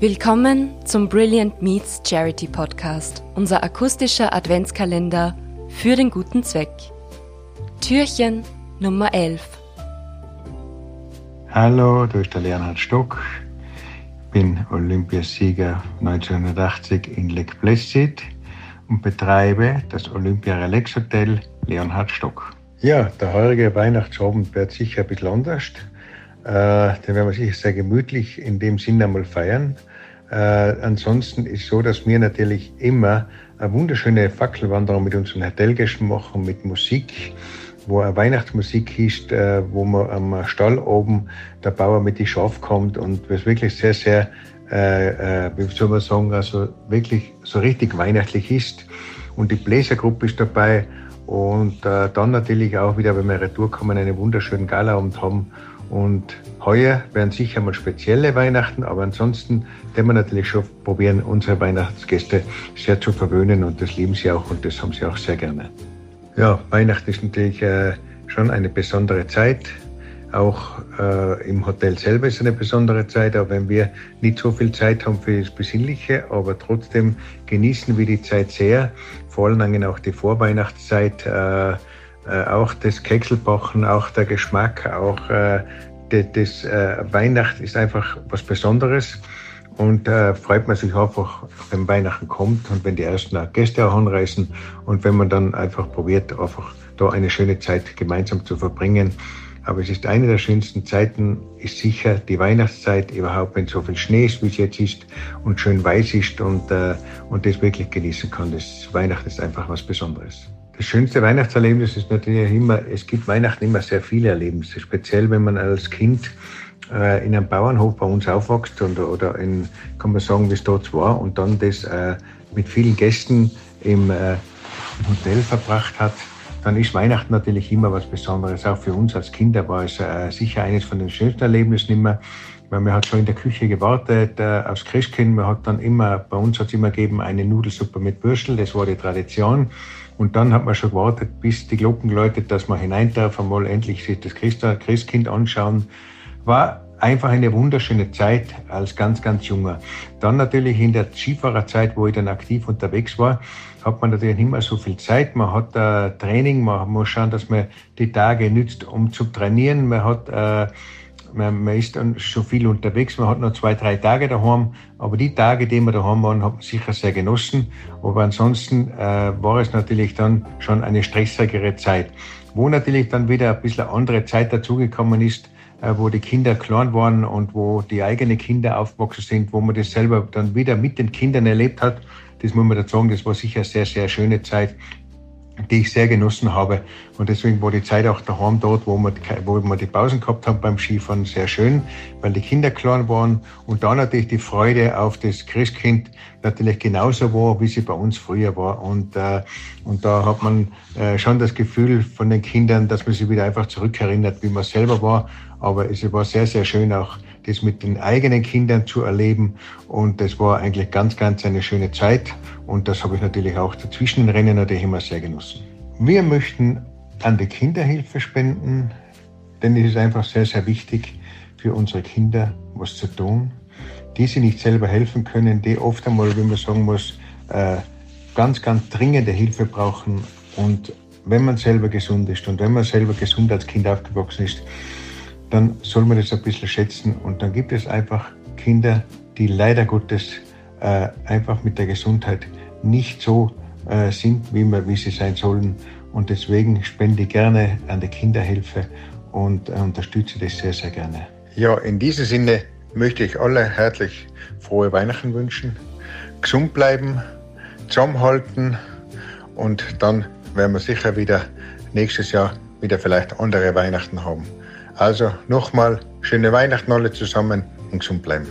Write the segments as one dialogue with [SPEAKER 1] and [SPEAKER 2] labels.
[SPEAKER 1] Willkommen zum Brilliant Meets Charity Podcast, unser akustischer Adventskalender für den guten Zweck. Türchen Nummer 11.
[SPEAKER 2] Hallo, da ist der Leonhard Stock. Ich bin Olympiasieger 1980 in Lake Placid und betreibe das Olympia Relax Hotel Leonhard Stock. Ja, der heurige Weihnachtsabend wird sicher ein bisschen anders. Äh, den werden wir sicher sehr gemütlich in dem Sinne einmal feiern. Äh, ansonsten ist so, dass wir natürlich immer eine wunderschöne Fackelwanderung mit unseren Hotelgästen machen, mit Musik, wo eine Weihnachtsmusik ist, äh, wo man am Stall oben der Bauer mit die Schaf kommt und was wirklich sehr, sehr, äh, wie soll man sagen, also wirklich so richtig weihnachtlich ist. Und die Bläsergruppe ist dabei und äh, dann natürlich auch wieder, wenn wir retour kommen, einen wunderschönen Galaabend haben und heuer werden sicher mal spezielle Weihnachten, aber ansonsten werden wir natürlich schon probieren, unsere Weihnachtsgäste sehr zu verwöhnen und das lieben sie auch und das haben sie auch sehr gerne. Ja, Weihnachten ist natürlich äh, schon eine besondere Zeit. Auch äh, im Hotel selber ist eine besondere Zeit, auch wenn wir nicht so viel Zeit haben für das Besinnliche, aber trotzdem genießen wir die Zeit sehr, vor allem auch die Vorweihnachtszeit. Äh, äh, auch das Kekselbachen, auch der Geschmack, auch äh, das äh, Weihnachten ist einfach was Besonderes. Und äh, freut man sich einfach, wenn Weihnachten kommt und wenn die ersten Gäste auch anreisen und wenn man dann einfach probiert, einfach da eine schöne Zeit gemeinsam zu verbringen. Aber es ist eine der schönsten Zeiten, ist sicher die Weihnachtszeit überhaupt, wenn so viel Schnee ist, wie es jetzt ist und schön weiß ist und, äh, und das wirklich genießen kann. Das Weihnachten ist einfach was Besonderes. Das schönste Weihnachtserlebnis ist natürlich immer, es gibt Weihnachten immer sehr viele Erlebnisse, speziell wenn man als Kind äh, in einem Bauernhof bei uns aufwächst und, oder in, kann man sagen, wie es dort war und dann das äh, mit vielen Gästen im äh, Hotel verbracht hat, dann ist Weihnachten natürlich immer was Besonderes. Auch für uns als Kinder war es äh, sicher eines von den schönsten Erlebnissen immer. Weil man hat schon in der Küche gewartet äh, aufs Christkind. Man hat dann immer, bei uns hat es immer gegeben, eine Nudelsuppe mit Würstel. Das war die Tradition. Und dann hat man schon gewartet, bis die Glocken läutet, dass man hinein darf, einmal endlich sich das Christkind anschauen. War einfach eine wunderschöne Zeit als ganz, ganz junger. Dann natürlich in der Skifahrerzeit, wo ich dann aktiv unterwegs war, hat man natürlich nicht mehr so viel Zeit. Man hat äh, Training, man muss schauen, dass man die Tage nützt, um zu trainieren. Man hat äh, man, man ist dann schon viel unterwegs, man hat noch zwei, drei Tage daheim, aber die Tage, die wir daheim waren, hat man sicher sehr genossen. Aber ansonsten äh, war es natürlich dann schon eine stressigere Zeit. Wo natürlich dann wieder ein bisschen andere Zeit dazugekommen ist, äh, wo die Kinder klein waren und wo die eigenen Kinder aufgewachsen sind, wo man das selber dann wieder mit den Kindern erlebt hat. Das muss man dazu sagen, das war sicher eine sehr, sehr schöne Zeit, die ich sehr genossen habe. Und deswegen war die Zeit auch daheim dort, wo wir, wo wir die Pausen gehabt haben beim Skifahren, sehr schön, weil die Kinder klein waren und da natürlich die Freude auf das Christkind natürlich genauso war, wie sie bei uns früher war. Und, äh, und da hat man äh, schon das Gefühl von den Kindern, dass man sich wieder einfach zurückerinnert, wie man selber war. Aber es war sehr, sehr schön auch das mit den eigenen Kindern zu erleben. Und das war eigentlich ganz, ganz eine schöne Zeit. Und das habe ich natürlich auch dazwischen den Rennen natürlich immer sehr genossen. Wir möchten an die Kinderhilfe spenden, denn es ist einfach sehr, sehr wichtig für unsere Kinder, was zu tun. Die sie nicht selber helfen können, die oft einmal, wie man sagen muss, äh, ganz, ganz dringende Hilfe brauchen. Und wenn man selber gesund ist und wenn man selber gesund als Kind aufgewachsen ist, dann soll man das ein bisschen schätzen. Und dann gibt es einfach Kinder, die leider Gottes äh, einfach mit der Gesundheit nicht so äh, sind, wie, wir, wie sie sein sollen. Und deswegen spende ich gerne an die Kinderhilfe und äh, unterstütze das sehr, sehr gerne. Ja, in diesem Sinne möchte ich alle herzlich frohe Weihnachten wünschen, gesund bleiben, zusammenhalten und dann werden wir sicher wieder nächstes Jahr wieder vielleicht andere Weihnachten haben. Also nochmal schöne Weihnachten alle zusammen und gesund bleiben.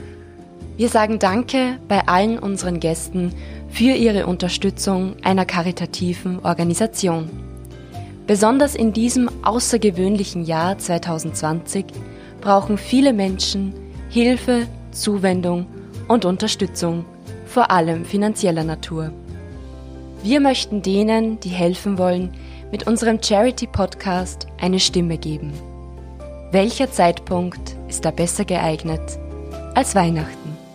[SPEAKER 1] Wir sagen Danke bei allen unseren Gästen für ihre Unterstützung einer karitativen Organisation. Besonders in diesem außergewöhnlichen Jahr 2020 brauchen viele Menschen Hilfe, Zuwendung und Unterstützung, vor allem finanzieller Natur. Wir möchten denen, die helfen wollen, mit unserem Charity-Podcast eine Stimme geben. Welcher Zeitpunkt ist da besser geeignet als Weihnachten?